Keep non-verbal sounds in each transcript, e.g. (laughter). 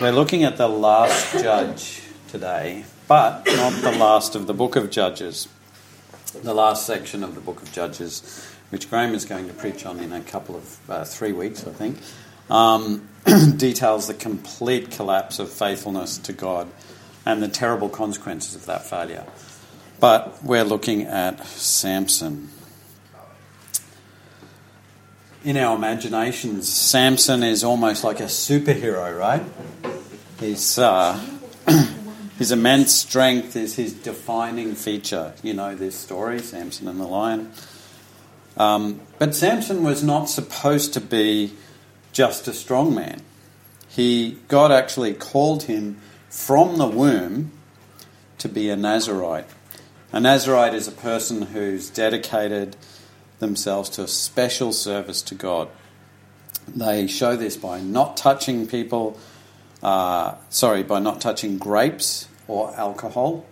We're looking at the last judge today, but not the last of the book of Judges. The last section of the book of Judges, which Graham is going to preach on in a couple of uh, three weeks, I think, um, (clears throat) details the complete collapse of faithfulness to God and the terrible consequences of that failure. But we're looking at Samson in our imaginations, Samson is almost like a superhero, right? His, uh, (clears throat) his immense strength is his defining feature. You know this story, Samson and the lion. Um, but Samson was not supposed to be just a strong man. He, God actually called him from the womb to be a Nazarite. A Nazarite is a person who's dedicated themselves to a special service to God. They show this by not touching people, uh, sorry, by not touching grapes or alcohol.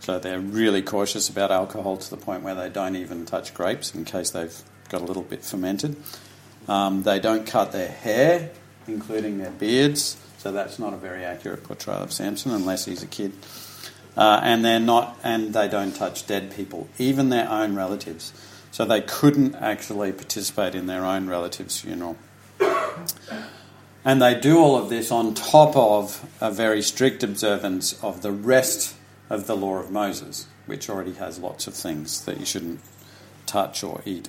So they're really cautious about alcohol to the point where they don't even touch grapes in case they've got a little bit fermented. Um, they don't cut their hair, including their beards, so that's not a very accurate portrayal of Samson unless he's a kid. Uh, and they're not, and they don't touch dead people, even their own relatives. So they couldn't actually participate in their own relative's funeral. And they do all of this on top of a very strict observance of the rest of the law of Moses, which already has lots of things that you shouldn't touch or eat.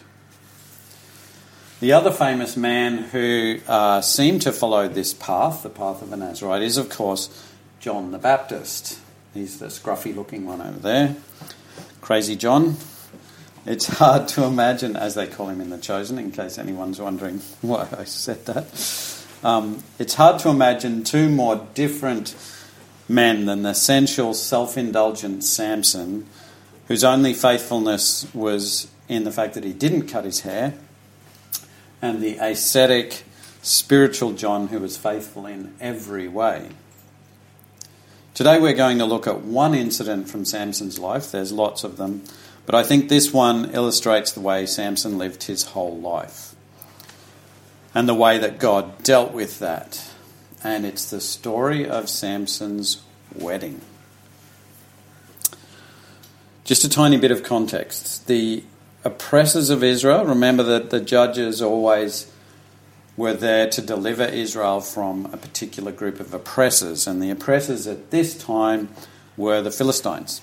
The other famous man who uh, seemed to follow this path, the path of a Nazarite, is of course John the Baptist. He's the scruffy looking one over there. Crazy John. It's hard to imagine, as they call him in The Chosen, in case anyone's wondering (laughs) why I said that. Um, it's hard to imagine two more different men than the sensual, self indulgent Samson, whose only faithfulness was in the fact that he didn't cut his hair, and the ascetic, spiritual John, who was faithful in every way. Today we're going to look at one incident from Samson's life, there's lots of them but I think this one illustrates the way Samson lived his whole life and the way that God dealt with that. And it's the story of Samson's wedding. Just a tiny bit of context. The oppressors of Israel, remember that the judges always were there to deliver Israel from a particular group of oppressors, and the oppressors at this time were the Philistines.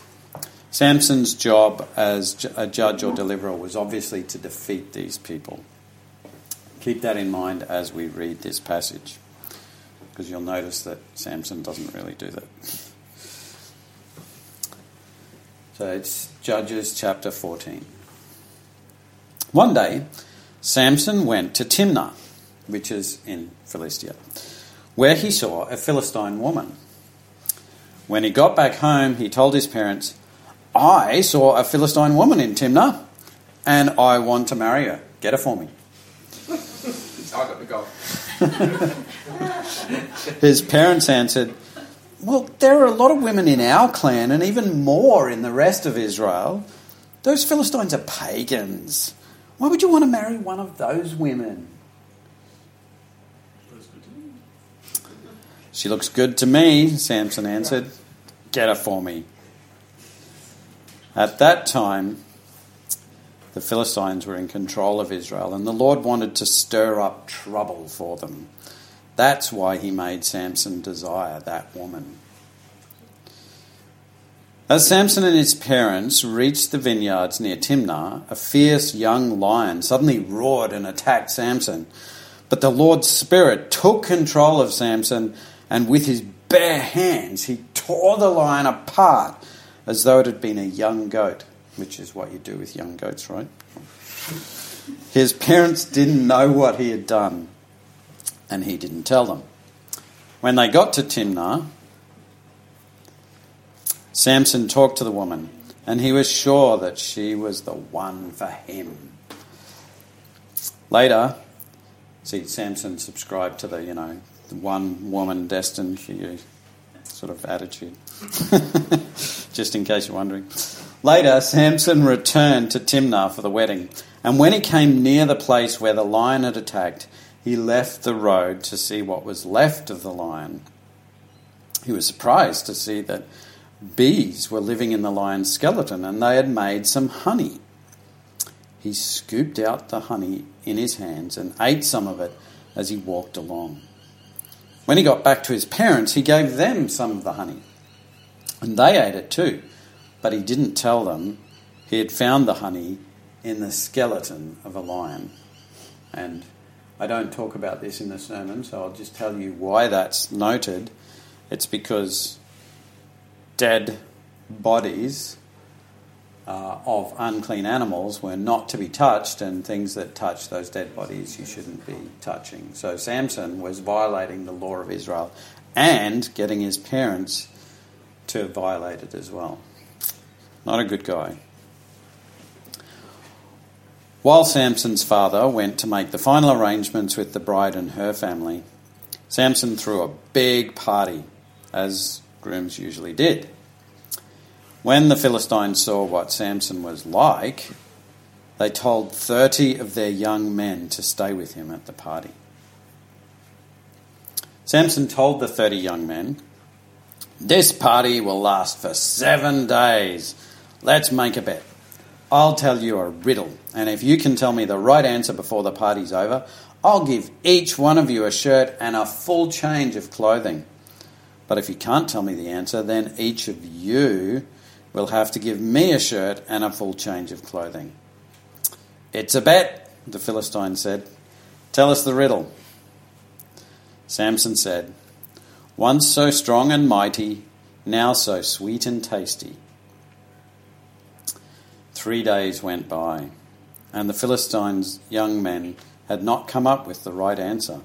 Samson's job as a judge or deliverer was obviously to defeat these people. Keep that in mind as we read this passage, because you'll notice that Samson doesn't really do that. (laughs) So it's Judges chapter 14. One day, Samson went to Timnah, which is in Philistia, where he saw a Philistine woman. When he got back home, he told his parents, I saw a Philistine woman in Timnah and I want to marry her. Get her for me. I got the go. (laughs) His parents answered, Well, there are a lot of women in our clan and even more in the rest of Israel. Those Philistines are pagans. Why would you want to marry one of those women? She looks good to me, Samson answered. Get her for me. At that time, the Philistines were in control of Israel, and the Lord wanted to stir up trouble for them. That's why he made Samson desire that woman. As Samson and his parents reached the vineyards near Timnah, a fierce young lion suddenly roared and attacked Samson. But the Lord's Spirit took control of Samson, and with his bare hands he tore the lion apart as though it had been a young goat, which is what you do with young goats, right? His parents didn't know what he had done, and he didn't tell them. When they got to Timnah, Samson talked to the woman, and he was sure that she was the one for him. Later, see, Samson subscribed to the, you know, the one woman destined for you sort of attitude. (laughs) Just in case you're wondering. Later, Samson returned to Timnah for the wedding, and when he came near the place where the lion had attacked, he left the road to see what was left of the lion. He was surprised to see that bees were living in the lion's skeleton and they had made some honey. He scooped out the honey in his hands and ate some of it as he walked along. When he got back to his parents, he gave them some of the honey. And they ate it too. But he didn't tell them he had found the honey in the skeleton of a lion. And I don't talk about this in the sermon, so I'll just tell you why that's noted. It's because dead bodies uh, of unclean animals were not to be touched, and things that touch those dead bodies you shouldn't be touching. So Samson was violating the law of Israel and getting his parents to violate it as well. Not a good guy. While Samson's father went to make the final arrangements with the bride and her family, Samson threw a big party, as grooms usually did. When the Philistines saw what Samson was like, they told 30 of their young men to stay with him at the party. Samson told the 30 young men, This party will last for seven days. Let's make a bet. I'll tell you a riddle, and if you can tell me the right answer before the party's over, I'll give each one of you a shirt and a full change of clothing. But if you can't tell me the answer, then each of you will have to give me a shirt and a full change of clothing. It's a bet, the Philistine said. Tell us the riddle. Samson said, Once so strong and mighty, now so sweet and tasty. Three days went by, and the Philistines' young men had not come up with the right answer.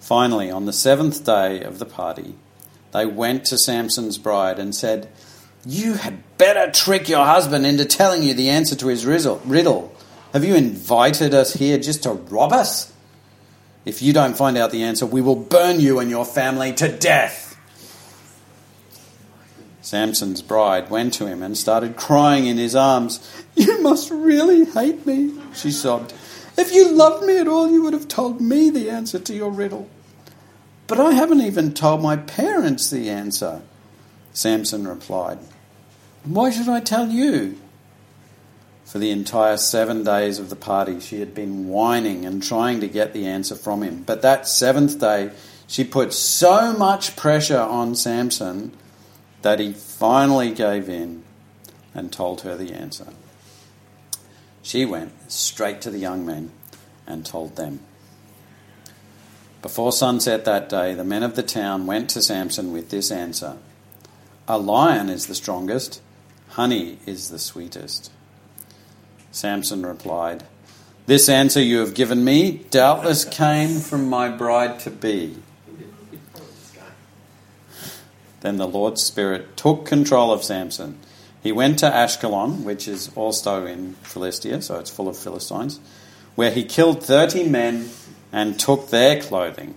Finally, on the seventh day of the party, they went to Samson's bride and said, you had better trick your husband into telling you the answer to his riddle. Have you invited us here just to rob us? If you don't find out the answer, we will burn you and your family to death. Samson's bride went to him and started crying in his arms. You must really hate me, she sobbed. If you loved me at all, you would have told me the answer to your riddle. But I haven't even told my parents the answer, Samson replied. Why should I tell you? For the entire seven days of the party, she had been whining and trying to get the answer from him. But that seventh day, she put so much pressure on Samson that he finally gave in and told her the answer. She went straight to the young men and told them. Before sunset that day, the men of the town went to Samson with this answer A lion is the strongest Honey is the sweetest. Samson replied, This answer you have given me doubtless came from my bride to be. Then the Lord's Spirit took control of Samson. He went to Ashkelon, which is also in Philistia, so it's full of Philistines, where he killed 30 men and took their clothing.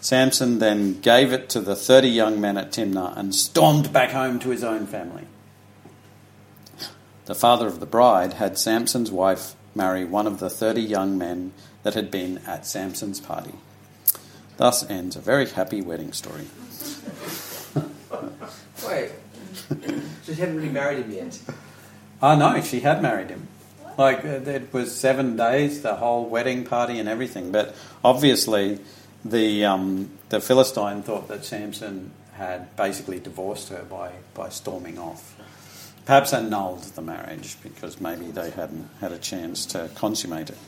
Samson then gave it to the 30 young men at Timnah and stormed back home to his own family the father of the bride had Samson's wife marry one of the 30 young men that had been at Samson's party. Thus ends a very happy wedding story. (laughs) Wait, she hadn't really married him yet. Oh no, she had married him. Like uh, it was seven days, the whole wedding party and everything. But obviously, the um, the Philistine thought that Samson had basically divorced her by by storming off perhaps annulled the marriage because maybe they hadn't had a chance to consummate it.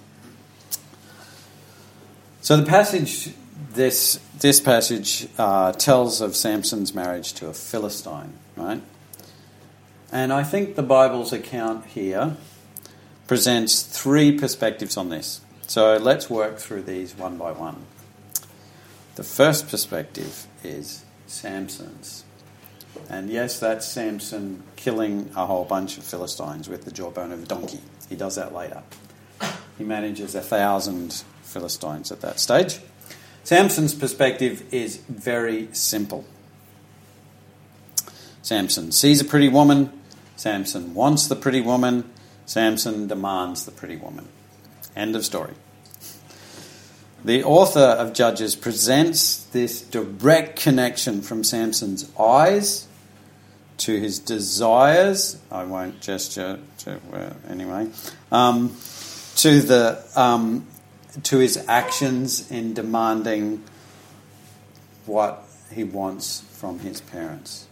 So the passage, this this passage uh, tells of Samson's marriage to a Philistine, right? And I think the Bible's account here presents three perspectives on this. So let's work through these one by one. The first perspective is Samson's. And yes, that's Samson killing a whole bunch of Philistines with the jawbone of a donkey. He does that later. He manages a thousand Philistines at that stage. Samson's perspective is very simple. Samson sees a pretty woman, Samson wants the pretty woman, Samson demands the pretty woman. End of story. The author of Judges presents this direct connection from Samson's eyes to his desires. I won't gesture to, uh, anyway. Um, to the um, to his actions in demanding what he wants from his parents.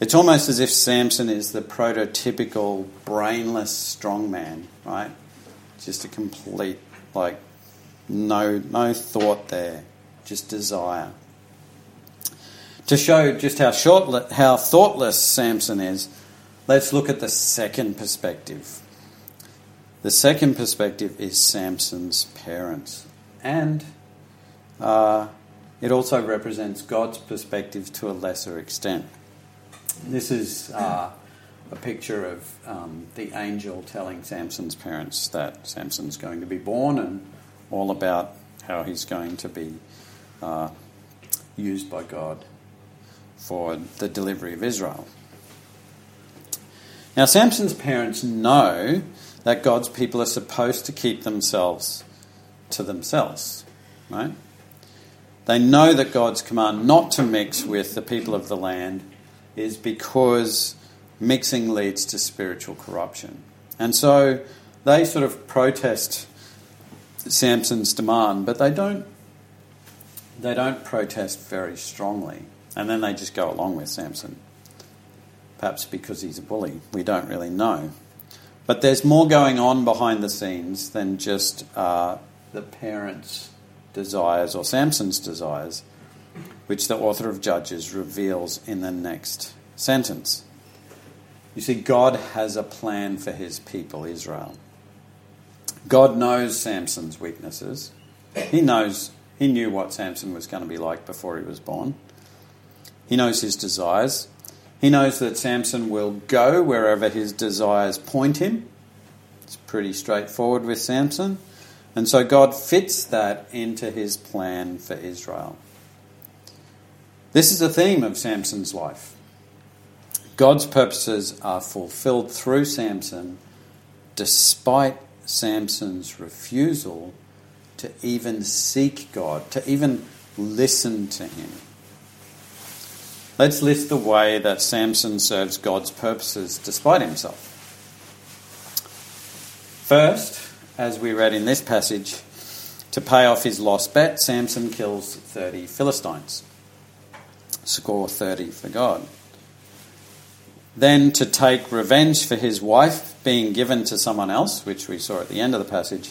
It's almost as if Samson is the prototypical brainless strongman, right? Just a complete like no no thought there, just desire. To show just how short how thoughtless Samson is, let's look at the second perspective. The second perspective is Samson's parents, and uh, it also represents God's perspective to a lesser extent. This is uh, a picture of um, the angel telling Samson's parents that Samson's going to be born and all about how he's going to be uh, used by God for the delivery of Israel. Now, Samson's parents know that God's people are supposed to keep themselves to themselves, right? They know that God's command not to mix with the people of the land is because mixing leads to spiritual corruption. And so they sort of protest Samson's demand, but they don't they don't protest very strongly. And then they just go along with Samson. Perhaps because he's a bully. We don't really know. But there's more going on behind the scenes than just uh, the parents' desires or Samson's desires, which the author of Judges reveals in the next sentence. You see, God has a plan for his people, Israel. God knows Samson's weaknesses. He knows, he knew what Samson was going to be like before he was born. He knows his desires. He knows that Samson will go wherever his desires point him. It's pretty straightforward with Samson. And so God fits that into his plan for Israel. This is the theme of Samson's life. God's purposes are fulfilled through Samson despite Samson's refusal to even seek God, to even listen to him. Let's list the way that Samson serves God's purposes despite himself. First, as we read in this passage, to pay off his lost bet, Samson kills 30 Philistines. Score 30 for God. Then, to take revenge for his wife being given to someone else, which we saw at the end of the passage,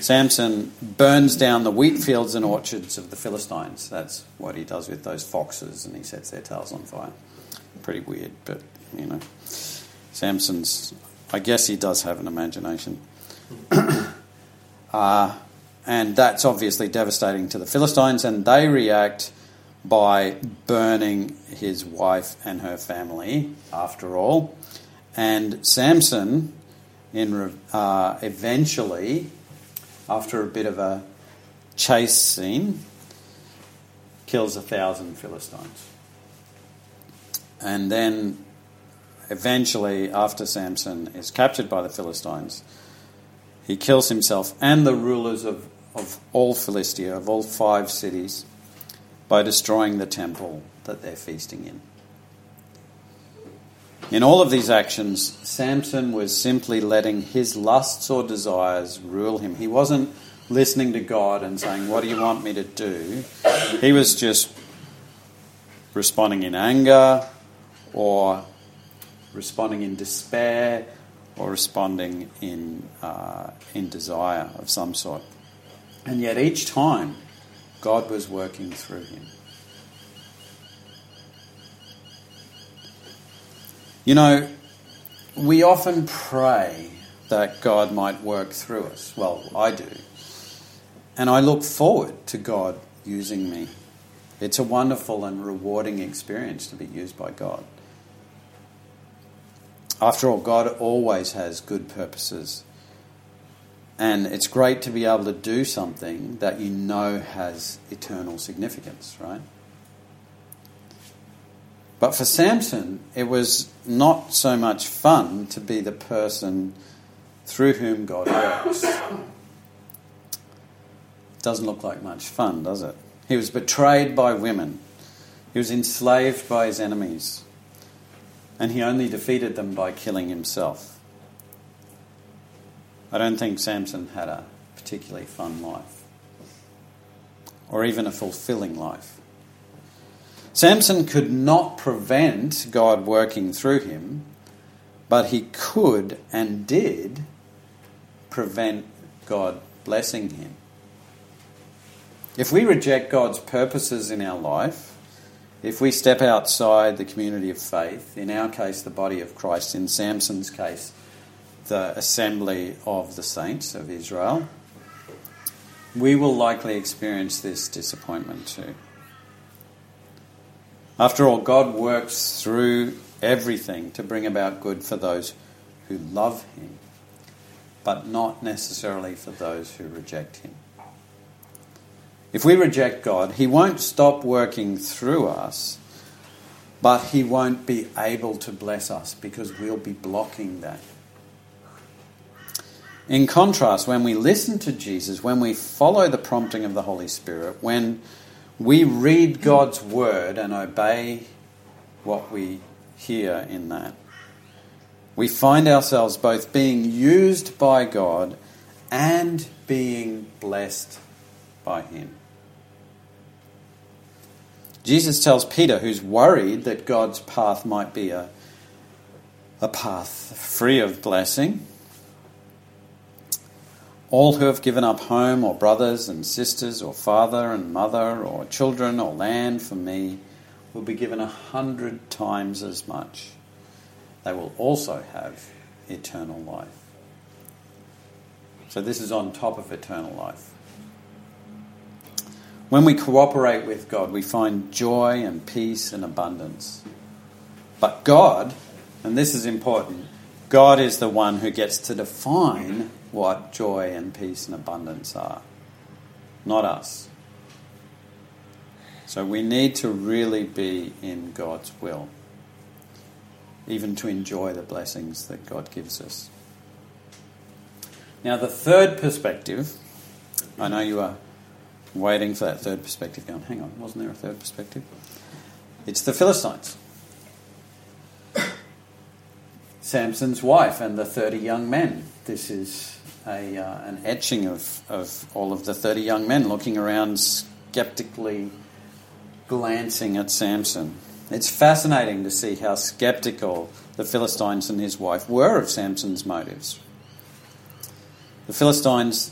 Samson burns down the wheat fields and orchards of the Philistines. That's what he does with those foxes, and he sets their tails on fire. Pretty weird, but you know, Samson's. I guess he does have an imagination. (clears throat) uh, and that's obviously devastating to the Philistines, and they react by burning his wife and her family, after all. And Samson, in, uh, eventually after a bit of a chase scene, kills a thousand Philistines. And then eventually, after Samson is captured by the Philistines, he kills himself and the rulers of, of all Philistia, of all five cities, by destroying the temple that they're feasting in. In all of these actions, Samson was simply letting his lusts or desires rule him. He wasn't listening to God and saying, What do you want me to do? He was just responding in anger or responding in despair or responding in, uh, in desire of some sort. And yet each time, God was working through him. You know, we often pray that God might work through us. Well, I do. And I look forward to God using me. It's a wonderful and rewarding experience to be used by God. After all, God always has good purposes. And it's great to be able to do something that you know has eternal significance, right? But for Samson, it was not so much fun to be the person through whom God works. Doesn't look like much fun, does it? He was betrayed by women. He was enslaved by his enemies. And he only defeated them by killing himself. I don't think Samson had a particularly fun life or even a fulfilling life. Samson could not prevent God working through him, but he could and did prevent God blessing him. If we reject God's purposes in our life, if we step outside the community of faith, in our case, the body of Christ, in Samson's case, the assembly of the saints of Israel, we will likely experience this disappointment too. After all, God works through everything to bring about good for those who love Him, but not necessarily for those who reject Him. If we reject God, He won't stop working through us, but He won't be able to bless us because we'll be blocking that. In contrast, when we listen to Jesus, when we follow the prompting of the Holy Spirit, when we read God's word and obey what we hear in that, we find ourselves both being used by God and being blessed by Him. Jesus tells Peter, who's worried that God's path might be a, a path free of blessing, all who have given up home or brothers and sisters or father and mother or children or land for me will be given a hundred times as much. They will also have eternal life. So, this is on top of eternal life. When we cooperate with God, we find joy and peace and abundance. But God, and this is important, God is the one who gets to define what joy and peace and abundance are, not us. So we need to really be in God's will, even to enjoy the blessings that God gives us. Now, the third perspective, I know you are waiting for that third perspective going, hang on, wasn't there a third perspective? It's the Philistines. Samson's wife and the 30 young men. This is a, uh, an etching of, of all of the 30 young men looking around skeptically glancing at Samson. It's fascinating to see how skeptical the Philistines and his wife were of Samson's motives. The Philistines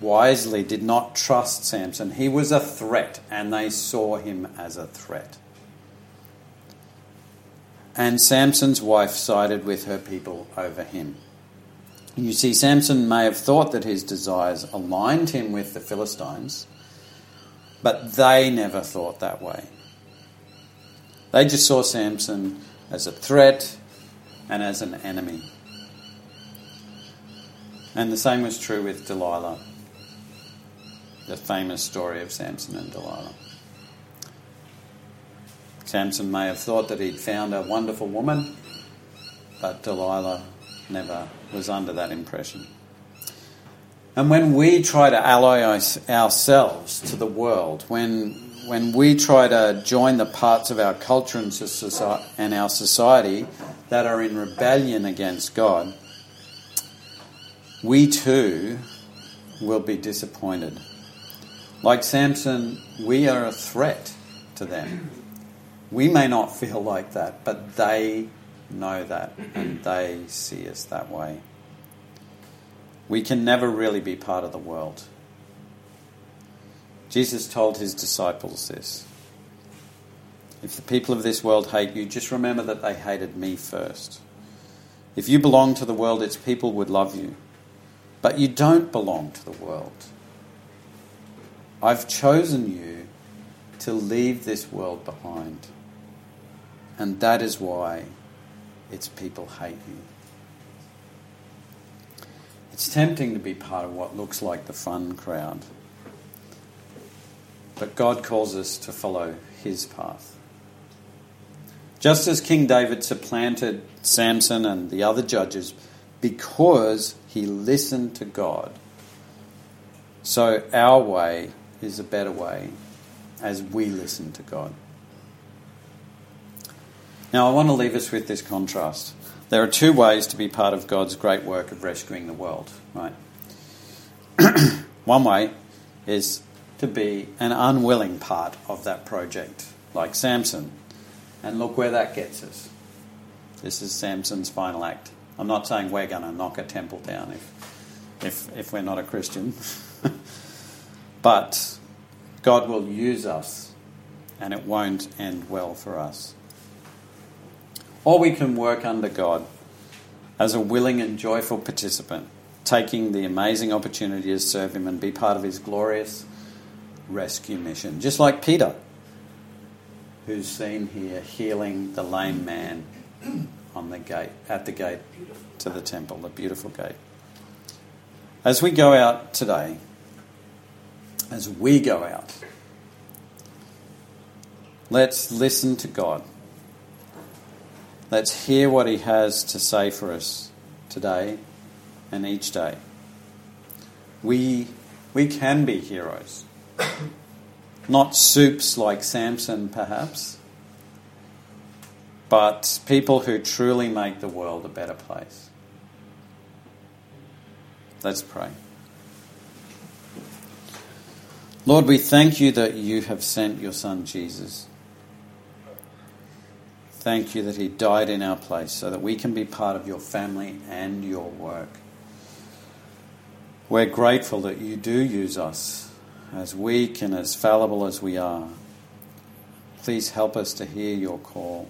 wisely did not trust Samson. He was a threat, and they saw him as a threat. And Samson's wife sided with her people over him. You see, Samson may have thought that his desires aligned him with the Philistines, but they never thought that way. They just saw Samson as a threat and as an enemy. And the same was true with Delilah, the famous story of Samson and Delilah. Samson may have thought that he'd found a wonderful woman, but Delilah never was under that impression. And when we try to ally ourselves to the world, when, when we try to join the parts of our culture and, and our society that are in rebellion against God, we too will be disappointed. Like Samson, we are a threat to them. We may not feel like that, but they know that and (clears throat) they see us that way. We can never really be part of the world. Jesus told his disciples this. If the people of this world hate you, just remember that they hated me first. If you belong to the world, its people would love you. But you don't belong to the world. I've chosen you to leave this world behind. And that is why its people hate you. It's tempting to be part of what looks like the fun crowd. But God calls us to follow his path. Just as King David supplanted Samson and the other judges because he listened to God, So our way is a better way as we listen to God. Now, I want to leave us with this contrast. There are two ways to be part of God's great work of rescuing the world, right? (clears throat) One way is to be an unwilling part of that project, like Samson. And look where that gets us. This is Samson's final act. I'm not saying we're going to knock a temple down if, if, if we're not a Christian. (laughs) but God will use us, and it won't end well for us. Or we can work under God as a willing and joyful participant, taking the amazing opportunity to serve Him and be part of His glorious rescue mission. Just like Peter, who's seen here healing the lame man on the gate, at the gate to the temple, the beautiful gate. As we go out today, as we go out, let's listen to God Let's hear what He has to say for us today and each day. We, we can be heroes. Not soups like Samson, perhaps, but people who truly make the world a better place. Let's pray. Lord, we thank you that you have sent your Son Jesus Thank you that He died in our place so that we can be part of your family and your work. We're grateful that you do use us, as weak and as fallible as we are. Please help us to hear your call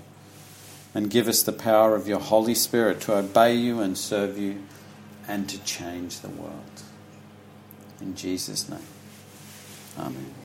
and give us the power of your Holy Spirit to obey you and serve you and to change the world. In Jesus' name. Amen.